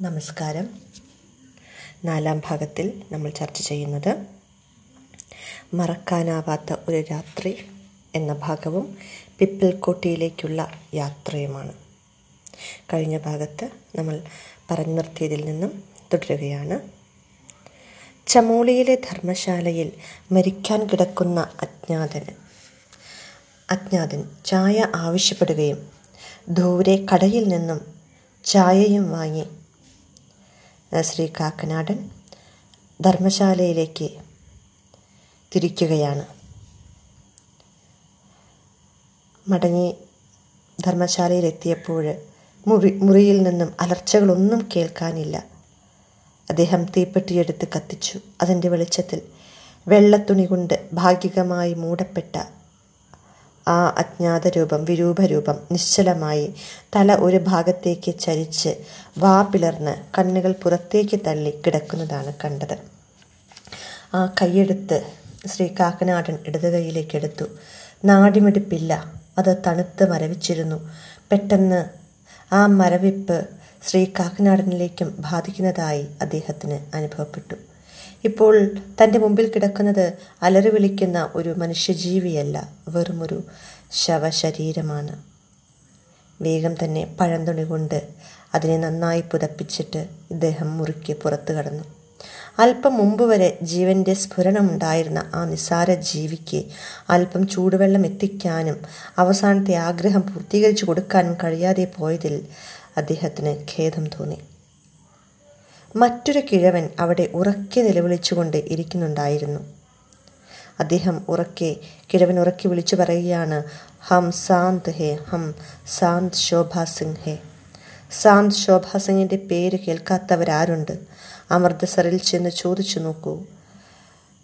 നമസ്കാരം. നാലാം ഭാഗത്തിൽ നമ്മൾ ചർച്ച ചെയ്യുന്നത് മറക്കാനാവാത്ത ഒരു രാത്രി എന്ന ഭാഗവും പിപ്പൽക്കോട്ടിയിലേക്കുള്ള യാത്രയുമാണ്. കഴിഞ്ഞ ഭാഗത്ത് നമ്മൾ പറഞ്ഞു നിർത്തിയതിൽ നിന്നും തുടരുകയാണ്. ചമോളിയിലെ ധർമ്മശാലയിൽ മരിക്കാൻ കിടക്കുന്ന അജ്ഞാതന് അജ്ഞാതൻ ചായ ആവശ്യപ്പെടുകയും ദൂരെ കടയിൽ നിന്നും ചായയും വാങ്ങി ശ്രീ കാക്കനാടൻ ധർമ്മശാലയിലേക്ക് തിരിക്കുകയാണ്. മടങ്ങി ധർമ്മശാലയിലെത്തിയപ്പോൾ മുറി മുറിയിൽ നിന്നും അലർച്ചകളൊന്നും കേൾക്കാനില്ല. അദ്ദേഹം തീപ്പെട്ടിയെടുത്ത് കത്തിച്ചു. അതിന്റെ വെളിച്ചത്തിൽ വെള്ളത്തുണി കൊണ്ട് ഭാഗികമായി മൂടപ്പെട്ട ആ അജ്ഞാത രൂപം വിരൂപരൂപം നിശ്ചലമായി തല ഒരു ഭാഗത്തേക്ക് ചരിച്ച് വാ പിളർന്ന് കണ്ണുകൾ പുറത്തേക്ക് തള്ളി കിടക്കുന്നതാണ് കണ്ടത്. ആ കൈയെടുത്ത് ശ്രീ കാക്കനാടൻ ഇടത് കൈയിലേക്ക് എടുത്തു. നാടിമിടിപ്പില്ല അത് തണുത്ത് മരവിച്ചിരുന്നു. പെട്ടെന്ന് ആ മരവിപ്പ് ശ്രീ കാക്കനാടനിലേക്കും ബാധിക്കുന്നതായി അദ്ദേഹത്തിന് അനുഭവപ്പെട്ടു. ഇപ്പോൾ തന്റെ മുമ്പിൽ കിടക്കുന്നത് അലറി വിളിക്കുന്ന ഒരു മനുഷ്യജീവിയല്ല വെറുമൊരു ശവശരീരമാണ്. വേഗം തന്നെ പഴന്തുണി കൊണ്ട് അതിനെ നന്നായി പുതപ്പിച്ചിട്ട് ഇദ്ദേഹം മുറുക്കി പുറത്തു കടന്നു. അല്പം മുമ്പ് വരെ ജീവന്റെ സ്ഫുരണമുണ്ടായിരുന്ന ആ നിസാര ജീവിക്ക് അല്പം ചൂടുവെള്ളം എത്തിക്കാനും അവസാനത്തെ ആഗ്രഹം പൂർത്തീകരിച്ചു കൊടുക്കാനും കഴിയാതെ പോയതിൽ അദ്ദേഹത്തിന് ഖേദം തോന്നി. മറ്റൊരു കിഴവൻ അവിടെ ഉറക്കെ നിലവിളിച്ചുകൊണ്ട് ഇരിക്കുന്നുണ്ടായിരുന്നു. അദ്ദേഹം ഉറക്കെ കിഴവൻ ഉറക്കി വിളിച്ചു പറയുകയാണ് ഹം സാന്ത് ഹേ ഹം സാന്ത് ശോഭാ സിംഗ് ഹേ. സാന്ത് ശോഭാ സിംഗിന്റെ പേര് കേൾക്കാത്തവരാരുണ്ട്? അമൃതസറിൽ ചെന്ന് ചോദിച്ചു നോക്കൂ.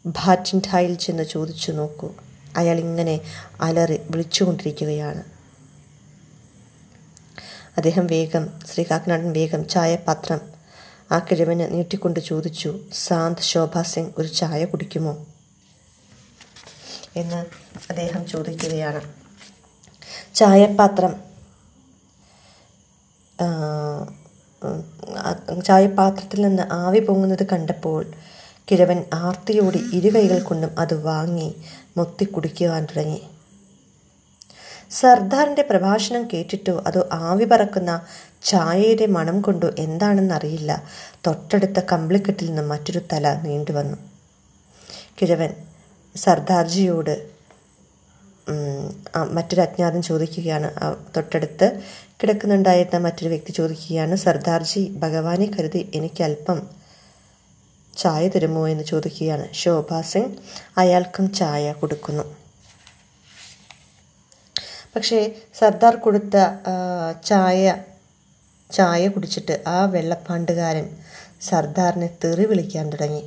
ഭാറ്റിൻഠായിൽ ചെന്ന് ചോദിച്ചു നോക്കൂ. അയാൾ ഇങ്ങനെ അലറി വിളിച്ചുകൊണ്ടിരിക്കുകയാണ്. അദ്ദേഹം വേഗം ശ്രീ കാക്കനാടൻ വേഗം ചായപാത്രം ആ കിഴവന് നീട്ടിക്കൊണ്ട് ചോദിച്ചു സാന്ത് ശോഭാ സിംഗ് ഒരു ചായ കുടിക്കുമോ? എന്ന് അദ്ദേഹം ചോദിക്കുകയാണ്. ചായപാത്രം ചായപാത്രത്തിൽ നിന്ന് ആവി പൊങ്ങുന്നത് കണ്ടപ്പോൾ കിഴവൻ ആർത്തിയോടി ഇരു കൈകൾ കൊണ്ടും അത് വാങ്ങി മൊത്തി കുടിക്കുവാൻ തുടങ്ങി. സർദാറിന്റെ പ്രഭാഷണം കേട്ടിട്ടോ? അതോ ആവി പറക്കുന്ന ചായയുടെ മണം കൊണ്ടോ? എന്താണെന്നറിയില്ല. തൊട്ടടുത്ത കമ്പിളിക്കെട്ടിൽ നിന്ന് മറ്റൊരു തല നീണ്ടുവന്നു കിഴവൻ സർദാർജിയോട് മറ്റൊരു അജ്ഞാതൻ ചോദിക്കുകയാണ്. തൊട്ടടുത്ത് കിടക്കുന്നുണ്ടായിരുന്ന മറ്റൊരു വ്യക്തി ചോദിക്കുകയാണ് സർദാർജി ഭഗവാനെ കരുതി എനിക്ക് അല്പം ചായ തരുമോ? എന്ന് ചോദിക്കുകയാണ്. ശോഭാ സിംഗ് അയാൾക്കും ചായ കൊടുക്കുന്നു. പക്ഷേ സർദാർ കൊടുത്ത ചായ ചായ കുടിച്ചിട്ട് ആ വെള്ളപ്പാണ്ടുകാരൻ സർദാറിനെ തെറി വിളിക്കാൻ തുടങ്ങി.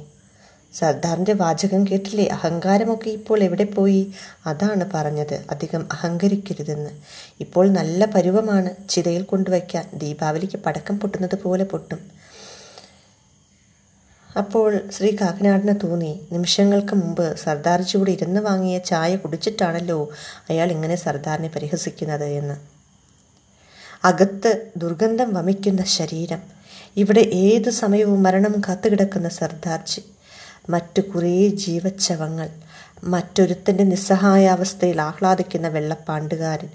സർദാറിന്റെ വാചകം കേട്ടില്ലേ? അഹങ്കാരമൊക്കെ ഇപ്പോൾ എവിടെ പോയി? അതാണ് പറഞ്ഞത്. അധികം അഹങ്കരിക്കരുതെന്ന്. ഇപ്പോൾ നല്ല പരുവമാണ്. ചിതയിൽ കൊണ്ടുവയ്ക്കാൻ ദീപാവലിക്ക് പടക്കം പൊട്ടുന്നത് പോലെ പൊട്ടും. അപ്പോൾ ശ്രീ കാക്കനാടിന് തോന്നി നിമിഷങ്ങൾക്ക് മുമ്പ് സർദാർജി കൂടി ഇരുന്ന് വാങ്ങിയ ചായ കുടിച്ചിട്ടാണല്ലോ അയാൾ ഇങ്ങനെ സർദാറിനെ പരിഹസിക്കുന്നത് എന്ന്. അകത്ത് ദുർഗന്ധം വമിക്കുന്ന ശരീരം. ഇവിടെ ഏത് സമയവും മരണം കാത്തുകിടക്കുന്ന സർദാർജി. മറ്റു കുറേ ജീവച്ചവങ്ങൾ മറ്റൊരുത്തന്റെ നിസ്സഹായാവസ്ഥയിൽ ആഹ്ലാദിക്കുന്ന വെള്ളപ്പാണ്ടുകാരൻ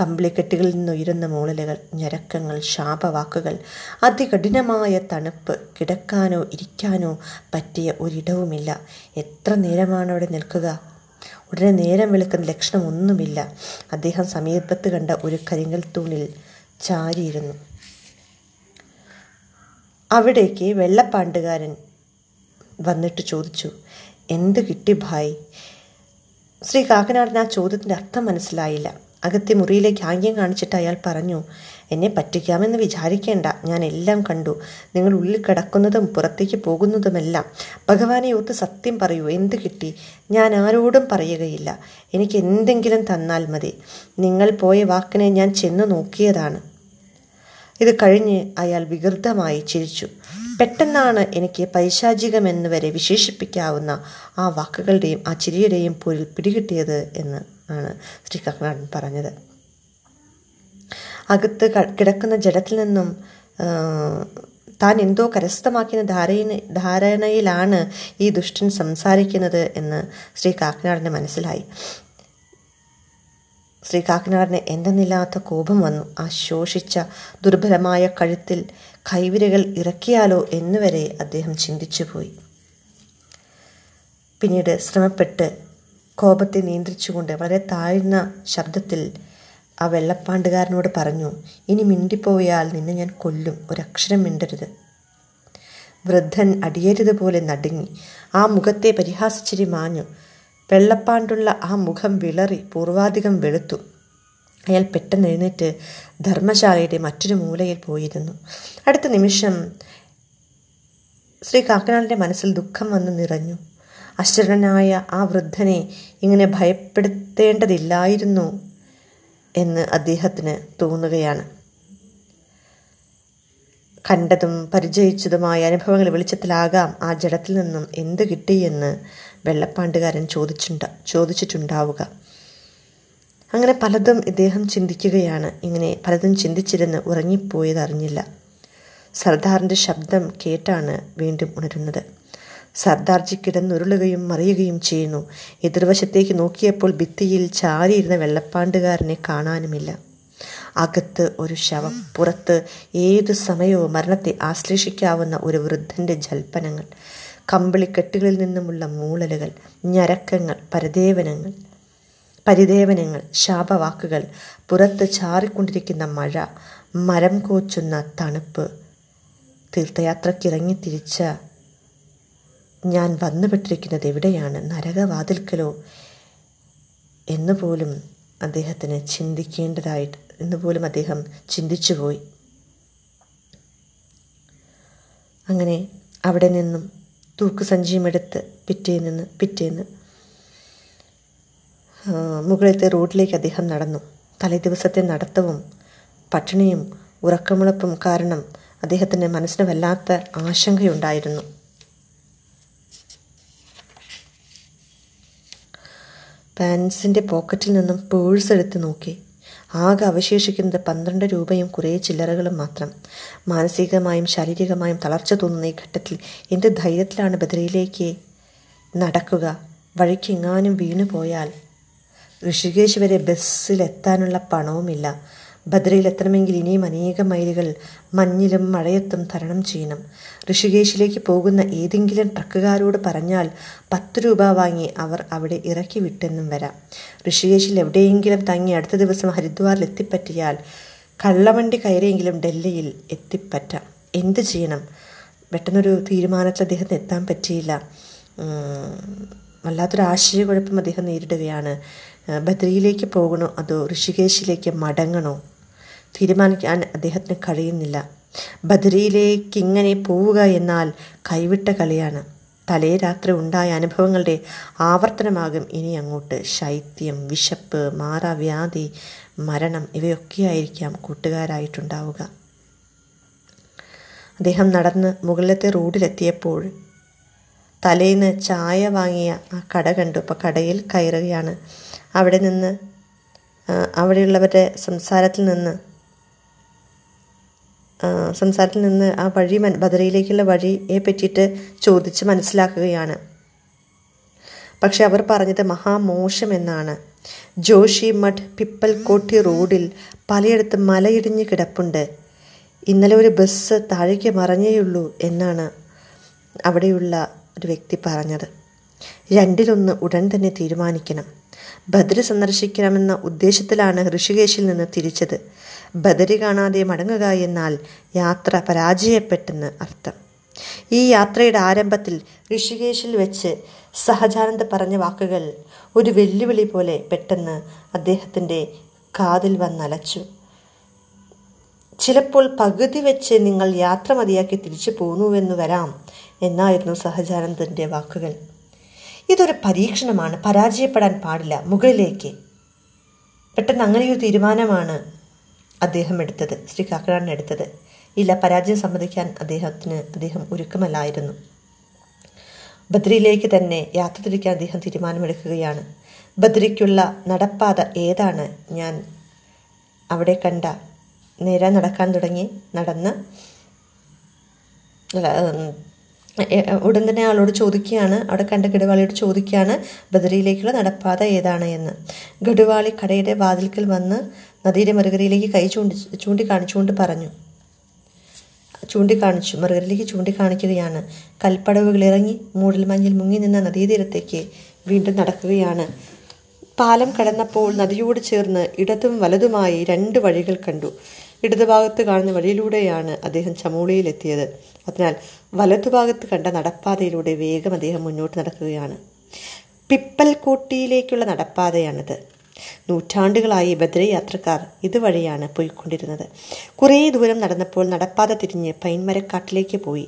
കമ്പിളിക്കെട്ടുകളിൽ നിന്നുയരുന്ന മൂളലുകൾ ഞരക്കങ്ങൾ ശാപവാക്കുകൾ അതികഠിനമായ തണുപ്പ് കിടക്കാനോ ഇരിക്കാനോ പറ്റിയ ഒരിടവുമില്ല. എത്ര നേരമാണ് അവിടെ നിൽക്കുക? ഉടനെ നേരം വെളുക്കുന്ന ലക്ഷണമൊന്നുമില്ല അദ്ദേഹം സമീപത്ത് കണ്ട ഒരു കരിങ്കൽ തൂണിൽ ചാരിയിരുന്നു. അവിടേക്ക് വെള്ളപ്പാണ്ടുകാരൻ വന്നിട്ട് ചോദിച്ചു എന്ത് കിട്ടി ഭായ്? ശ്രീ കാക്കനാടിന് ആ ചോദ്യത്തിന്റെ അർത്ഥം മനസ്സിലായില്ല. അകത്തെ മുറിയിലേക്ക് ആംഗ്യം കാണിച്ചിട്ട് അയാൾ പറഞ്ഞു എന്നെ പറ്റിക്കാമെന്ന് വിചാരിക്കേണ്ട. ഞാൻ എല്ലാം കണ്ടു. നിങ്ങൾ ഉള്ളിൽ കിടക്കുന്നതും പുറത്തേക്ക് പോകുന്നതുമെല്ലാം. ഭഗവാനെ ഓർത്ത് സത്യം പറയൂ. എന്ത് കിട്ടി? ഞാൻ ആരോടും പറയുകയില്ല. എനിക്ക് എന്തെങ്കിലും തന്നാൽ മതി. നിങ്ങൾ പോയ വാക്കിനെ ഞാൻ ചെന്ന് നോക്കിയതാണ്. ഇത് കഴിഞ്ഞ് അയാൾ വികൃതമായി ചിരിച്ചു. പെട്ടെന്നാണ് എനിക്ക് പൈശാചികമെന്ന് വരെ വിശേഷിപ്പിക്കാവുന്ന ആ വാക്കുകളുടെയും ആ ചിരിയുടെയും പൊരിൽ പിടികിട്ടിയത് എന്ന് ആണ് ശ്രീ കർണാടൻ പറഞ്ഞത്. അകത്ത് കിടക്കുന്ന ജലത്തിൽ നിന്നും താൻ എന്തോ കരസ്ഥമാക്കിയ ധാരണ ധാരണയിലാണ് ഈ ദുഷ്ടൻ സംസാരിക്കുന്നത് എന്ന് ശ്രീ കാക്കനാടിന് മനസ്സിലായി. ശ്രീ കാക്കനാടിന് എന്തെന്നില്ലാത്ത കോപം വന്നു. ആ ശോഷിച്ച ദുർബലമായ കഴുത്തിൽ കൈവിരകൾ ഇറക്കിയാലോ എന്നുവരെ അദ്ദേഹം ചിന്തിച്ചുപോയി പിന്നീട് ശ്രമപ്പെട്ട് കോപത്തെ നിയന്ത്രിച്ചുകൊണ്ട് വളരെ താഴ്ന്ന ശബ്ദത്തിൽ ആ വെള്ളപ്പാണ്ടുകാരനോട് പറഞ്ഞു ഇനി മിണ്ടിപ്പോയാൽ നിന്നെ ഞാൻ കൊല്ലും. ഒരക്ഷരം മിണ്ടരുത്. വൃദ്ധൻ അടിയരുതുപോലെ നടുങ്ങി. ആ മുഖത്തെ പരിഹാസിച്ചിരി മാഞ്ഞു. വെള്ളപ്പാണ്ടുള്ള ആ മുഖം വിളറി പൂർവാധികം വെളുത്തു. അയാൾ പെട്ടെന്ന് എഴുന്നേറ്റ് ധർമ്മശാലയുടെ മറ്റൊരു മൂലയിൽ പോയിരുന്നു. അടുത്ത നിമിഷം ശ്രീ കാക്കനാടിന്റെ മനസ്സിൽ ദുഃഖം വന്ന് നിറഞ്ഞു. അശരണനായ ആ വൃദ്ധനെ ഇങ്ങനെ ഭയപ്പെടുത്തേണ്ടതില്ലായിരുന്നു എന്ന് അദ്ദേഹത്തിന് തോന്നുകയാണ്. കണ്ടതും പരിചയിച്ചതുമായ അനുഭവങ്ങൾ വെളിച്ചത്തിലാകാം ആ ജഡത്തിൽ നിന്നും എന്ത് കിട്ടിയെന്ന് വെള്ളപ്പാണ്ടുകാരൻ ചോദിച്ചുണ്ട ചോദിച്ചിട്ടുണ്ടാവുക. അങ്ങനെ പലതും ഇദ്ദേഹം ചിന്തിക്കുകയാണ്. ഇങ്ങനെ പലതും ചിന്തിച്ചിരുന്ന് ഉറങ്ങിപ്പോയതറിഞ്ഞില്ല സർദാറിന്റെ ശബ്ദം കേട്ടാണ് വീണ്ടും ഉണരുന്നത്. സർദാർജി കിടന്നുരുളുകയും മറിയുകയും ചെയ്യുന്നു. എതിർവശത്തേക്ക് നോക്കിയപ്പോൾ ഭിത്തിയിൽ ചാരിയിരുന്ന വെള്ളപ്പാണ്ടുകാരനെ കാണാനുമില്ല. അകത്ത് ഒരു ശവം പുറത്ത് ഏതു സമയവും മരണത്തെ ആശ്ലേഷിക്കാവുന്ന ഒരു വൃദ്ധന്റെ ജൽപ്പനങ്ങൾ. കമ്പിളിക്കെട്ടുകളിൽ നിന്നുമുള്ള മൂളലുകൾ ഞരക്കങ്ങൾ പരദേവനങ്ങൾ പരിദേവനങ്ങൾ ശാപവാക്കുകൾ പുറത്ത് ചാറിക്കൊണ്ടിരിക്കുന്ന മഴ മരം കോച്ചുന്ന തണുപ്പ് തീർത്ഥയാത്രക്കിറങ്ങി തിരിച്ച ഞാൻ വന്നുപെട്ടിരിക്കുന്നത് എവിടെയാണ്? നരകവാതിൽക്കലോ? എന്നുപോലും അദ്ദേഹത്തിന് ചിന്തിക്കേണ്ടതായിട്ട് എന്നുപോലും അദ്ദേഹം ചിന്തിച്ചുപോയി. അങ്ങനെ അവിടെ നിന്നും തൂക്കുസഞ്ചിയുമെടുത്ത് പിറ്റേന്ന് പിറ്റേന്ന് മുകളിലത്തെ റോഡിലേക്ക് അദ്ദേഹം നടന്നു. തലേ ദിവസത്തെ നടത്തവും പട്ടിണിയും ഉറക്കമുളപ്പും കാരണം അദ്ദേഹത്തിന് മനസ്സിന് വല്ലാത്ത ആശങ്കയുണ്ടായിരുന്നു. പാൻസിന്റെ പോക്കറ്റിൽ നിന്നും പേഴ്സ് എടുത്ത് നോക്കി. ആകെ അവശേഷിക്കുന്നത് പന്ത്രണ്ട് രൂപയും കുറേ ചില്ലറകളും മാത്രം. മാനസികമായും ശാരീരികമായും തളർച്ച തോന്നുന്ന ഈ ഘട്ടത്തിൽ എന്ത് ധൈര്യത്തിലാണ് ബദറിയിലേക്ക് നടക്കുക? വഴിക്ക് എങ്ങാനും വീണു പോയാൽ ഋഷികേശ് വരെ ബസ്സിലെത്താനുള്ള പണവുമില്ല. ബദ്രയിൽ എത്തണമെങ്കിൽ ഇനിയും അനേകം മൈലുകൾ മഞ്ഞിലും മഴയത്തും തരണം ചെയ്യണം. ഋഷികേശിലേക്ക് പോകുന്ന ഏതെങ്കിലും ട്രക്കുകാരോട് പറഞ്ഞാൽ പത്ത് രൂപ വാങ്ങി അവർ അവിടെ ഇറക്കി വിട്ടെന്നും വരാം. ഋഷികേശിൽ എവിടെയെങ്കിലും തങ്ങി അടുത്ത ദിവസം ഹരിദ്വാറിൽ എത്തിപ്പറ്റിയാൽ കള്ളവണ്ടി കയറിയെങ്കിലും ഡൽഹിയിൽ എത്തിപ്പറ്റാം. എന്ത് ചെയ്യണം? പെട്ടെന്നൊരു തീരുമാനത്തിൽ അദ്ദേഹത്തിന് എത്താൻ പറ്റിയില്ല. വല്ലാത്തൊരു ആശയക്കുഴപ്പം അദ്ദേഹം നേരിടുകയാണ്. ബദ്രിയിലേക്ക് പോകണോ? അതോ ഋഷികേശിലേക്ക് മടങ്ങണോ? തീരുമാനിക്കാൻ അദ്ദേഹത്തിന് കഴിയുന്നില്ല. ബദ്രിയിലേക്ക് ഇങ്ങനെ പോവുക എന്നാൽ കൈവിട്ട കളിയാണ്. തലേ രാത്രി ഉണ്ടായ അനുഭവങ്ങളുടെ ആവർത്തനമാകും. ഇനി അങ്ങോട്ട് ശൈത്യം വിശപ്പ് മാറാവ്യാധി മരണം ഇവയൊക്കെയായിരിക്കാം കൂട്ടുകാരായിട്ടുണ്ടാവുക. അദ്ദേഹം നടന്ന് മുകളിലത്തെ റോഡിലെത്തിയപ്പോൾ തലേന്ന് ചായ വാങ്ങിയ ആ കട കണ്ടു. അപ്പോൾ കടയിൽ കയറുകയാണ്. അവിടെ നിന്ന് അവിടെയുള്ളവരുടെ സംസാരത്തിൽ നിന്ന് സംസാരത്തിൽ നിന്ന് ആ വഴി ബദറിയിലേക്കുള്ള വഴിയെ പറ്റിയിട്ട് ചോദിച്ച് മനസ്സിലാക്കുകയാണ്. പക്ഷെ അവർ പറഞ്ഞത് മഹാമോശം എന്നാണ്. ജോഷി മഠ് പിപ്പൽ കോട്ടി റോഡിൽ പലയിടത്ത് മലയിടിഞ്ഞ് കിടപ്പുണ്ട്. ഇന്നലെ ഒരു ബസ് താഴേക്ക് മറഞ്ഞേയുള്ളൂ എന്നാണ് അവിടെയുള്ള ഒരു വ്യക്തി പറഞ്ഞത്. രണ്ടിലൊന്ന് ഉടൻ തന്നെ തീരുമാനിക്കണം. ബദ്ര സന്ദർശിക്കണമെന്ന ഉദ്ദേശത്തിലാണ് ഋഷികേശിൽ നിന്ന് തിരിച്ചത്. ബദരി കാണാതെ മടങ്ങുക എന്നാൽ യാത്ര പരാജയപ്പെട്ടെന്ന് അർത്ഥം. ഈ യാത്രയുടെ ആരംഭത്തിൽ ഋഷികേശിൽ വെച്ച് സഹജാനന്ദ പറഞ്ഞ വാക്കുകൾ ഒരു വെല്ലുവിളി പോലെ പെട്ടെന്ന് അദ്ദേഹത്തിന്റെ കാതിൽ വന്നലച്ചു. ചിലപ്പോൾ പകുതി വെച്ച് നിങ്ങൾ യാത്ര മതിയാക്കി തിരിച്ചു പോന്നുവെന്ന് വരാം. എന്നായിരുന്നു സഹജാനന്ദന്റെ വാക്കുകൾ. ഇതൊരു പരീക്ഷണമാണ്. പരാജയപ്പെടാൻ പാടില്ല. മുകളിലേക്ക്. പെട്ടെന്ന് അങ്ങനെയൊരു തീരുമാനമാണ് അദ്ദേഹം എടുത്തത്. ശ്രീ കാക്കനാടൻ എടുത്തത്. ഇല്ല പരാജയം സമ്മതിക്കാൻ അദ്ദേഹത്തിന് അദ്ദേഹം ഒരുക്കമല്ലായിരുന്നു. ബദ്രിയിലേക്ക് തന്നെ യാത്ര തിരിക്കാൻ അദ്ദേഹം തീരുമാനമെടുക്കുകയാണ്. ബദ്രിക്കുള്ള നടപ്പാത ഏതാണ്? ഞാൻ അവിടെ കണ്ട നേരെ നടക്കാൻ തുടങ്ങി. നടന്ന് ഉടൻ തന്നെ ആളോട് ചോദിക്കുകയാണ്. അവിടെ കണ്ട ഗഡുവാളിയോട് ചോദിക്കുകയാണ് ബദറിയിലേക്കുള്ള നടപ്പാത ഏതാണ്? എന്ന്. ഗഡുവാളി കടയുടെ വാതിൽക്കൽ വന്ന് നദിയുടെ മറുകരയിലേക്ക് കൈ ചൂണ്ടി ചൂണ്ടിക്കാണിച്ചുകൊണ്ട് പറഞ്ഞു. ചൂണ്ടിക്കാണിച്ചു മറുകരയിലേക്ക് ചൂണ്ടിക്കാണിക്കുകയാണ്. കൽപ്പടവുകൾ ഇറങ്ങി മൂടൽ മഞ്ഞിൽ മുങ്ങി നിന്ന നദീതീരത്തേക്ക് വീണ്ടും നടക്കുകയാണ്. പാലം കടന്നപ്പോൾ നദിയോട് ചേർന്ന് ഇടതും വലതുമായി രണ്ട് വഴികൾ കണ്ടു. ഇടതുഭാഗത്ത് കാണുന്ന വഴിയിലൂടെയാണ് അദ്ദേഹം ചമോളിയിലെത്തിയത്. അതിനാൽ വലതുഭാഗത്ത് കണ്ട നടപ്പാതയിലൂടെ വേഗം അദ്ദേഹം മുന്നോട്ട് നടക്കുകയാണ്. പിപ്പൽകോട്ടിയിലേക്കുള്ള നടപ്പാതയാണിത്. നൂറ്റാണ്ടുകളായി ബദ്രയാത്രക്കാർ ഇതുവഴിയാണ് പോയിക്കൊണ്ടിരുന്നത്. കുറേ ദൂരം നടന്നപ്പോൾ നടപ്പാത തിരിഞ്ഞ് പൈൻമരക്കാട്ടിലേക്ക് പോയി.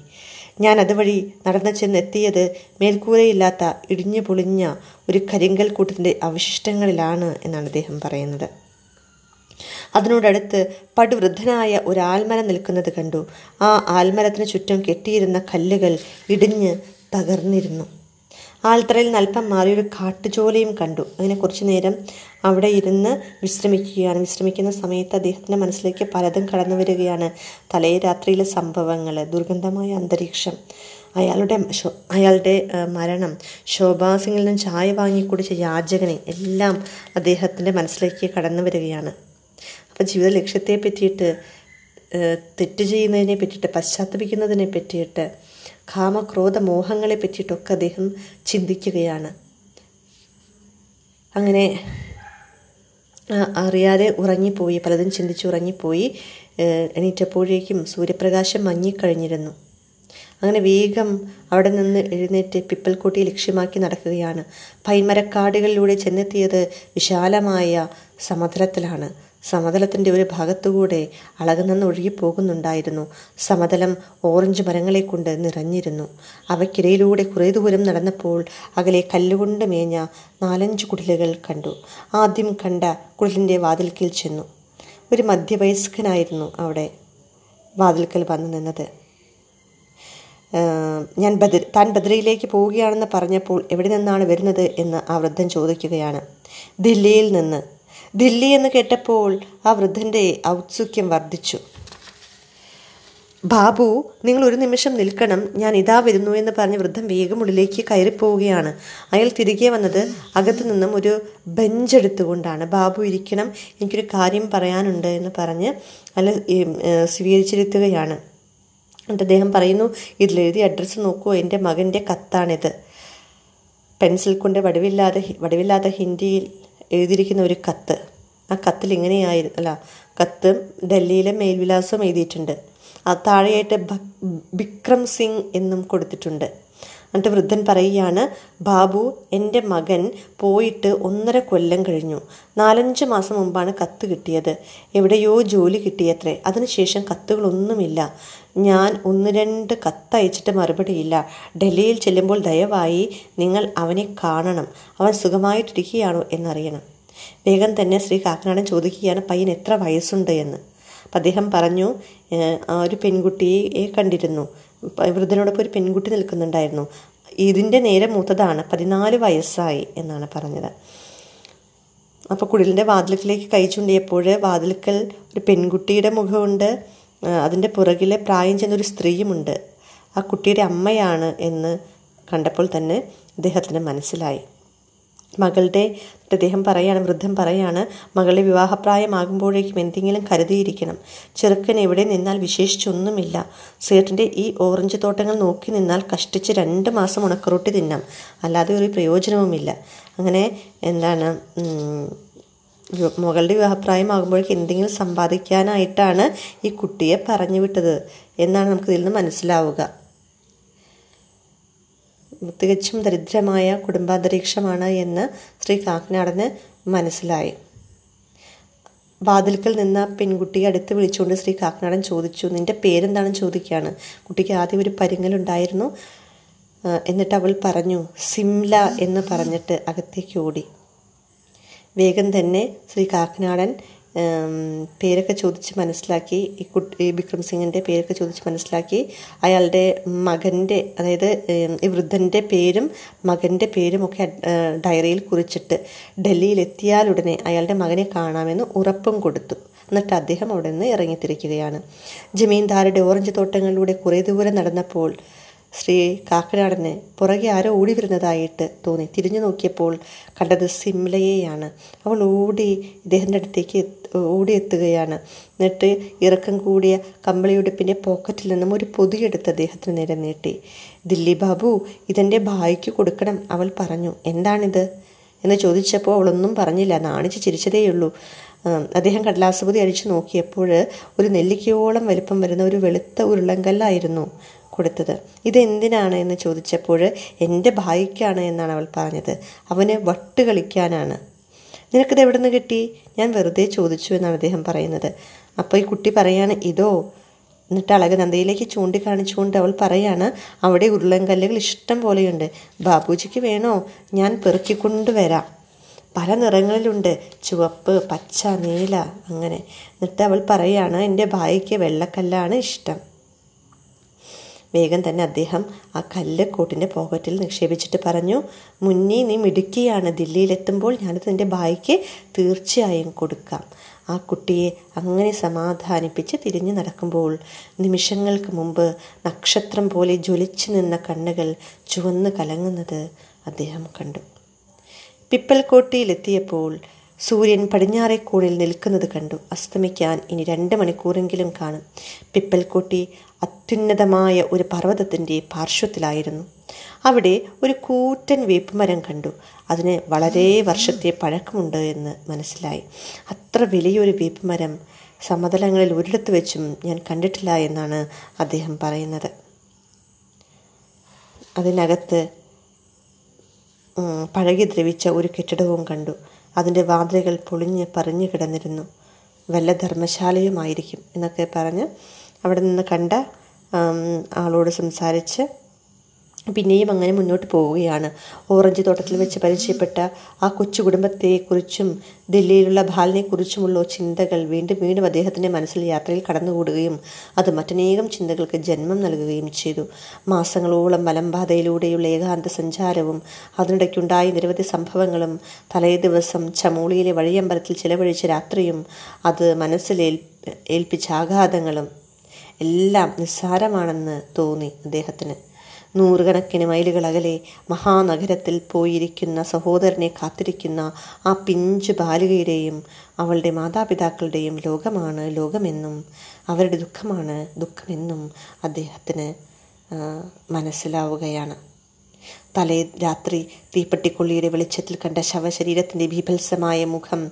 ഞാൻ അതുവഴി നടന്നു ചെന്നെത്തിയത് മേൽക്കൂരയില്ലാത്ത ഇടിഞ്ഞു പൊളിഞ്ഞ ഒരു കരിങ്കൽ കൂട്ടത്തിന്റെ അവശിഷ്ടങ്ങളിലാണ് എന്നാണ് അദ്ദേഹം പറയുന്നത്. അതിനോടടുത്ത് പടുവൃദ്ധനായ ഒരു ആൽമരം നിൽക്കുന്നത് കണ്ടു. ആ ആൽമരത്തിന് ചുറ്റും കെട്ടിയിരുന്ന കല്ലുകൾ ഇടിഞ്ഞ് തകർന്നിരുന്നു. ആൽത്തറയിൽ നൽപ്പം മാറിയൊരു കാട്ടുചോലയും കണ്ടു. അങ്ങനെ കുറച്ചു നേരം അവിടെ ഇരുന്ന് വിശ്രമിക്കുകയാണ്. വിശ്രമിക്കുന്ന സമയത്ത് അദ്ദേഹത്തിന്റെ മനസ്സിലേക്ക് പലതും കടന്നു വരികയാണ്. തലേ രാത്രിയിലെ സംഭവങ്ങൾ ദുർഗന്ധമായ അന്തരീക്ഷം അയാളുടെ അയാളുടെ മരണം ശോഭാ സിംഗിൽ നിന്ന് ചായ വാങ്ങി കുടിച്ച യാചകനെ എല്ലാം അദ്ദേഹത്തിന്റെ മനസ്സിലേക്ക് കടന്നു വരികയാണ്. അപ്പം ജീവിത ലക്ഷ്യത്തെ പറ്റിയിട്ട് തെറ്റ് ചെയ്യുന്നതിനെ പറ്റിയിട്ട് പശ്ചാത്തപിക്കുന്നതിനെ പറ്റിയിട്ട് കാമക്രോധ മോഹങ്ങളെ പറ്റിയിട്ടൊക്കെ അദ്ദേഹം ചിന്തിക്കുകയാണ്. അങ്ങനെ അറിയാതെ ഉറങ്ങിപ്പോയി പലതും ചിന്തിച്ച് ഉറങ്ങിപ്പോയി എണീറ്റപ്പോഴേക്കും സൂര്യപ്രകാശം മങ്ങിക്കഴിഞ്ഞിരുന്നു. അങ്ങനെ വേഗം അവിടെ നിന്ന് എഴുന്നേറ്റ് പിപ്പൽക്കോട്ടി ലക്ഷ്യമാക്കി നടക്കുകയാണ്. പൈൻമരക്കാടുകളിലൂടെ ചെന്നെത്തിയത് വിശാലമായ സമതലത്തിലാണ് സമതലത്തിന്റെ ഒരു ഭാഗത്തുകൂടെ അളകുന്നെന്ന് ഒഴുകിപ്പോകുന്നുണ്ടായിരുന്നു. സമതലം ഓറഞ്ച് മരങ്ങളെ കൊണ്ട് നിറഞ്ഞിരുന്നു. അവയ്ക്കിടയിലൂടെ കുറേ ദൂരം നടന്നപ്പോൾ അകലെ കല്ലുകൊണ്ട് മേഞ്ഞ നാലഞ്ച് കുടിലുകൾ കണ്ടു. ആദ്യം കണ്ട കുടിലിന്റെ വാതിൽക്കിൽ ചെന്നു. ഒരു മധ്യവയസ്കനായിരുന്നു അവിടെ വാതിൽക്കൽ വന്നു നിന്നത്. ഞാൻ ബദ താൻ ബദ്രയിലേക്ക് പോവുകയാണെന്ന് പറഞ്ഞപ്പോൾ എവിടെ നിന്നാണ് വരുന്നത് എന്ന് ആ വൃദ്ധൻ ചോദിക്കുകയാണ്. ദില്ലിയിൽ നിന്ന്. ദില്ലി എന്ന് കേട്ടപ്പോൾ ആ വൃദ്ധന്റെ ഔത്സുക്യം വർദ്ധിച്ചു. ബാബു നിങ്ങൾ ഒരു നിമിഷം നിൽക്കണം. ഞാൻ ഇതാ വരുന്നു എന്ന് പറഞ്ഞ് വൃദ്ധം വേഗം ഉള്ളിലേക്ക് കയറിപ്പോവുകയാണ്. അയാൾ തിരികെ വന്നത് അകത്തു നിന്നും ഒരു ബെഞ്ച് എടുത്തുകൊണ്ടാണ്. ബാബു ഇരിക്കണം. എനിക്കൊരു കാര്യം പറയാനുണ്ട് എന്ന് പറഞ്ഞ് അല്ല സ്വീകരിച്ചിരുത്തുകയാണ്. എന്നിട്ട് അദ്ദേഹം പറയുന്നു ഇതിലെഴുതി അഡ്രസ്സ് നോക്കൂ. എന്റെ മകന്റെ കത്താണിത്. പെൻസിൽ കൊണ്ട് വടിവില്ലാതെ വടിവില്ലാത്ത ഹിന്ദിയിൽ എഴുതിയിരിക്കുന്ന ഒരു കത്ത്. ആ കത്തിൽ ഇങ്ങനെയായിരുന്നു അല്ല കത്ത് ഡൽഹിയിലെ മേൽവിലാസം എഴുതിയിട്ടുണ്ട്. ആ താഴെയായിട്ട് ബിക്രം സിംഗ് എന്നും കൊടുത്തിട്ടുണ്ട്. എന്നിട്ട് വൃദ്ധൻ പറയുകയാണ് ബാബു എന്റെ മകൻ പോയിട്ട് ഒന്നര കൊല്ലം കഴിഞ്ഞു. നാലഞ്ച് മാസം മുമ്പാണ് കത്ത് കിട്ടിയത്. എവിടെയോ ജോലി കിട്ടിയത്രേ. അതിനുശേഷം കത്തുകളൊന്നുമില്ല. ഞാൻ ഒന്ന് രണ്ട് കത്തയച്ചിട്ട് മറുപടിയില്ല ഡൽഹിയിൽ ചെല്ലുമ്പോൾ ദയവായി നിങ്ങൾ അവനെ കാണണം. അവൻ സുഖമായിട്ടിരിക്കുകയാണോ എന്നറിയണം. വേഗം തന്നെ ശ്രീ കാക്കനാടൻ ചോദിക്കുകയാണ് പയ്യൻ എത്ര വയസ്സുണ്ട്? എന്ന്. അപ്പം അദ്ദേഹം പറഞ്ഞു "ഏഹ്, ആ ഒരു പെൺകുട്ടിയെ കണ്ടിരുന്നു. വൃദ്ധനോടൊപ്പം ഒരു പെൺകുട്ടി നിൽക്കുന്നുണ്ടായിരുന്നു. ഇതിന്റെ നേരെ മൂത്തതാണ് പതിനാല് വയസ്സായി എന്നാണ് പറഞ്ഞത്. അപ്പോൾ കുടിലിന്റെ വാതിലുക്കിലേക്ക് കൈ ചൂണ്ടിയപ്പോൾ വാതിലുക്കൽ ഒരു പെൺകുട്ടിയുടെ മുഖമുണ്ട്. അതിന്റെ പുറകിലെ പ്രായം ചെന്നൊരു സ്ത്രീയുമുണ്ട്. ആ കുട്ടിയുടെ അമ്മയാണ് എന്ന് കണ്ടപ്പോൾ തന്നെ അദ്ദേഹത്തിന് മനസ്സിലായി. മകളുടെ അദ്ദേഹം പറയാണ് വൃദ്ധൻ പറയാണ് മകളെ വിവാഹപ്രായമാകുമ്പോഴേക്കും എന്തെങ്കിലും കരുതിയിരിക്കണം. ചെറുക്കൻ എവിടെ നിന്നാൽ വിശേഷിച്ചൊന്നുമില്ല. സേട്ടിന്റെ ഈ ഓറഞ്ച് തോട്ടങ്ങൾ നോക്കി നിന്നാൽ കഷ്ടിച്ച് രണ്ട് മാസം ഉണക്കറൊട്ടി തിന്നാം. അല്ലാതെ ഒരു പ്രയോജനവുമില്ല. അങ്ങനെ എന്താണ് മകളുടെ വിവാഹപ്രായമാകുമ്പോഴേക്കും എന്തെങ്കിലും സമ്പാദിക്കാനായിട്ടാണ് ഈ കുട്ടിയെ പറഞ്ഞു വിട്ടത് എന്നാണ് നമുക്കിതിൽ നിന്ന് മനസ്സിലാവുക. തികച്ചും ദരിദ്രമായ കുടുംബാന്തരീക്ഷമാണ് എന്ന് ശ്രീ കാക്കനാടന് മനസ്സിലായി. വാതിൽക്കൽ നിന്ന പെൺകുട്ടിയെ അടുത്ത് വിളിച്ചുകൊണ്ട് ശ്രീ കാക്കനാടൻ ചോദിച്ചു നിന്റെ പേരെന്താണെന്ന് ചോദിക്കുകയാണ്? കുട്ടിക്ക് ആദ്യം ഒരു പരിങ്ങലുണ്ടായിരുന്നു എന്നിട്ട് അവൾ പറഞ്ഞു സിംല എന്ന് പറഞ്ഞിട്ട് അകത്തേക്ക് ഓടി. വേഗം തന്നെ ശ്രീ കാക്കനാടൻ പേരൊക്കെ ചോദിച്ച് മനസ്സിലാക്കി ഈ കുട്ടി വിക്രം സിംഗിന്റെ പേരൊക്കെ ചോദിച്ച് മനസ്സിലാക്കി അയാളുടെ മകന്റെ അതായത് ഈ വൃദ്ധന്റെ പേരും മകന്റെ പേരും ഒക്കെ ഡയറിയിൽ കുറിച്ചിട്ട് ഡൽഹിയിൽ എത്തിയാലുടനെ അയാളുടെ മകനെ കാണാമെന്ന് ഉറപ്പും കൊടുത്തു. എന്നിട്ട് അദ്ദേഹം അവിടെ നിന്ന് ഇറങ്ങിത്തിരിക്കുകയാണ്. ജമീന്ദാരുടെ ഓറഞ്ച് തോട്ടങ്ങളിലൂടെ കുറേ ദൂരം നടന്നപ്പോൾ ശ്രീ കാക്കനാടന് പുറകെ ആരോ ഓടി വരുന്നതായിട്ട് തോന്നി. തിരിഞ്ഞു നോക്കിയപ്പോൾ കണ്ടത് സിംലയെയാണ്. അവൾ ഓടി ഇദ്ദേഹത്തിന്റെ അടുത്തേക്ക് ഓടിയെത്തുകയാണ്. എന്നിട്ട് ഇറക്കം കൂടിയ കമ്പിളിയുടുപ്പിന്റെ പോക്കറ്റിൽ നിന്നും ഒരു പൊതിയെടുത്ത് അദ്ദേഹത്തിന് നേരെ നീട്ടി. ദില്ലി ബാബു ഇതെന്റെ ഭായിക്ക് കൊടുക്കണം അവൾ പറഞ്ഞു. എന്താണിത്? എന്ന് ചോദിച്ചപ്പോൾ അവളൊന്നും പറഞ്ഞില്ല. നാണിച്ച് ചിരിച്ചതേയുള്ളൂ. അദ്ദേഹം കടലാസുപതി അടിച്ചു നോക്കിയപ്പോൾ ഒരു നെല്ലിക്കയോളം വലിപ്പം വരുന്ന ഒരു വെളുത്ത ഉരുളങ്കല്ലായിരുന്നു. കൊടുത്തത്. ഇതെന്തിനാണ് എന്ന് ചോദിച്ചപ്പോൾ എന്റെ ഭായിക്കാണ് എന്നാണ് അവൾ പറഞ്ഞത്. അവന് വട്ട് കളിക്കാനാണ്. നിനക്കിത് എവിടെ നിന്ന് കിട്ടി? ഞാൻ വെറുതെ ചോദിച്ചു എന്നാണ് അദ്ദേഹം പറയുന്നത്. അപ്പോൾ ഈ കുട്ടി പറയാണ് ഇതോ എന്നിട്ട് അളകനന്ദയിലേക്ക് ചൂണ്ടിക്കാണിച്ചുകൊണ്ട് അവൾ പറയാണ് അവിടെ ഉരുളൻകല്ലുകൾ ഇഷ്ടം പോലെയുണ്ട്. ബാബുജിക്ക് വേണോ? ഞാൻ പെറുക്കിക്കൊണ്ടുവരാം പല നിറങ്ങളിലുണ്ട്. ചുവപ്പ് പച്ച നീല അങ്ങനെ. എന്നിട്ട് അവൾ പറയാണ് എന്റെ ഭായിക്ക് വെള്ളക്കല്ലാണ് ഇഷ്ടം. വേഗം തന്നെ അദ്ദേഹം ആ കല്ല് കോട്ടിന്റെ പോക്കറ്റിൽ നിക്ഷേപിച്ചിട്ട് പറഞ്ഞു മുന്നേ നീ മിടുക്കിയാണ്. ദില്ലിയിലെത്തുമ്പോൾ ഞാനത് എന്റെ ഭായിക്ക് തീർച്ചയായും കൊടുക്കാം. ആ കുട്ടിയെ അങ്ങനെ സമാധാനിപ്പിച്ച് തിരിഞ്ഞു നടക്കുമ്പോൾ നിമിഷങ്ങൾക്ക് മുമ്പ് നക്ഷത്രം പോലെ ജ്വലിച്ചു നിന്ന കണ്ണുകൾ ചുവന്ന് കലങ്ങുന്നത് അദ്ദേഹം കണ്ടു. പിപ്പൽക്കോട്ടയിലെത്തിയപ്പോൾ സൂര്യൻ പടിഞ്ഞാറേ കോണിൽ നിൽക്കുന്നത് കണ്ടു. അസ്തമിക്കാൻ ഇനി രണ്ട് മണിക്കൂറെങ്കിലും കാണും. പിപ്പൽക്കോട്ടി അത്യുന്നതമായ ഒരു പർവതത്തിന്റെ പാർശ്വത്തിലായിരുന്നു. അവിടെ ഒരു കൂറ്റൻ വേപ്പുമരം കണ്ടു. അതിന് വളരെ വർഷത്തെ പഴക്കമുണ്ട് എന്ന് മനസ്സിലായി. അത്ര വലിയൊരു വേപ്പുമരം സമതലങ്ങളിൽ ഒരിടത്ത് വെച്ചും ഞാൻ കണ്ടിട്ടില്ല എന്നാണ് അദ്ദേഹം പറയുന്നത്. അതിനകത്ത് പഴകി ദ്രവിച്ച ഒരു കെട്ടിടവും കണ്ടു. അതിന്റെ വാതിലുകൾ പൊളിഞ്ഞ് പറഞ്ഞു കിടന്നിരുന്നു. വല്ല ധർമ്മശാലയുമായിരിക്കും എന്നൊക്കെ പറഞ്ഞ് അവിടെ നിന്ന് കണ്ട ആളോട് സംസാരിച്ച് പിന്നെയും അങ്ങനെ മുന്നോട്ട് പോവുകയാണ്. ഓറഞ്ച് തോട്ടത്തിൽ വെച്ച് പരിചയപ്പെട്ട ആ കൊച്ചു കുടുംബത്തെക്കുറിച്ചും ദില്ലിയിലുള്ള ഭാലിനെക്കുറിച്ചുമുള്ള ചിന്തകൾ വീണ്ടും വീണ്ടും അദ്ദേഹത്തിന്റെ മനസ്സിൽ യാത്രയിൽ കടന്നുകൂടുകയും അത് മറ്റനേകം ചിന്തകൾക്ക് ജന്മം നൽകുകയും ചെയ്തു. മാസങ്ങളോളം മലമ്പാതയിലൂടെയുള്ള ഏകാന്ത സഞ്ചാരവും അതിനിടയ്ക്കുണ്ടായ നിരവധി സംഭവങ്ങളും തലേ ദിവസം ചമോളിയിലെ വഴിയമ്പലത്തിൽ ചിലവഴിച്ച രാത്രിയും അത് മനസ്സിൽ ഏൽപ്പിച്ച ആഘാതങ്ങളും എല്ലാം നിസ്സാരമാണെന്ന് തോന്നി അദ്ദേഹത്തിന്. നൂറുകണക്കിന് മൈലുകൾ അകലെ മഹാനഗരത്തിൽ പോയിരിക്കുന്ന സഹോദരനെ കാത്തിരിക്കുന്ന ആ പിഞ്ചു ബാലികയുടെയും അവളുടെ മാതാപിതാക്കളുടെയും ലോകമാണ് ലോകമെന്നും അവരുടെ ദുഃഖമാണ് ദുഃഖമെന്നും അദ്ദേഹത്തിന് മനസ്സിലാവുകയാണ്. തലേ രാത്രി തീപ്പെട്ടിക്കൊള്ളിയുടെ വെളിച്ചത്തിൽ കണ്ട ശവശരീരത്തിന്റെ ബീഭത്സമായ മുഖം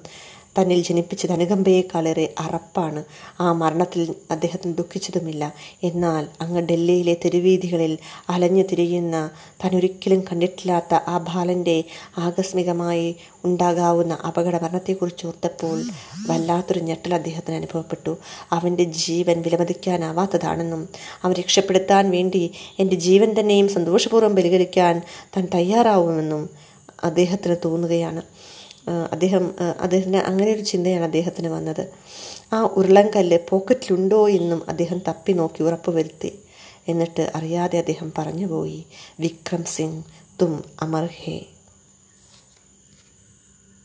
തന്നിൽ ജനിപ്പിച്ചത് അനുകമ്പയേക്കാളേറെ അറപ്പാണ്. ആ മരണത്തിൽ അദ്ദേഹത്തിന് ദുഃഖിച്ചതുമില്ല. എന്നാൽ അങ്ങ് ഡൽഹിയിലെ തെരുവീഥികളിൽ അലഞ്ഞു തിരിയുന്ന തനൊരിക്കലും കണ്ടിട്ടില്ലാത്ത ആ ബാലന്റെ ആകസ്മികമായി ഉണ്ടാകാവുന്ന അപകട മരണത്തെക്കുറിച്ച് ഓർത്തപ്പോൾ വല്ലാത്തൊരു ഞെട്ടൽ അദ്ദേഹത്തിന് അനുഭവപ്പെട്ടു. അവന്റെ ജീവൻ വിലമതിക്കാനാവാത്തതാണെന്നും അവൻ രക്ഷപ്പെടുത്താൻ വേണ്ടി എന്റെ ജീവൻ തന്നെയും സന്തോഷപൂർവം ബലികരിക്കാൻ താൻ തയ്യാറാവുമെന്നും അദ്ദേഹത്തിന് തോന്നുകയാണ്. അദ്ദേഹം അദ്ദേഹത്തിന് അങ്ങനെ ഒരു ചിന്തയാണ് അദ്ദേഹത്തിന് വന്നത്. ആ ഉരുളൻകല്ല് പോക്കറ്റിലുണ്ടോ എന്നും അദ്ദേഹം തപ്പി നോക്കി ഉറപ്പുവരുത്തി എന്നിട്ട് അറിയാതെ അദ്ദേഹം പറഞ്ഞുപോയി വിക്രം സിംഗ് തും അമർ ഹേ.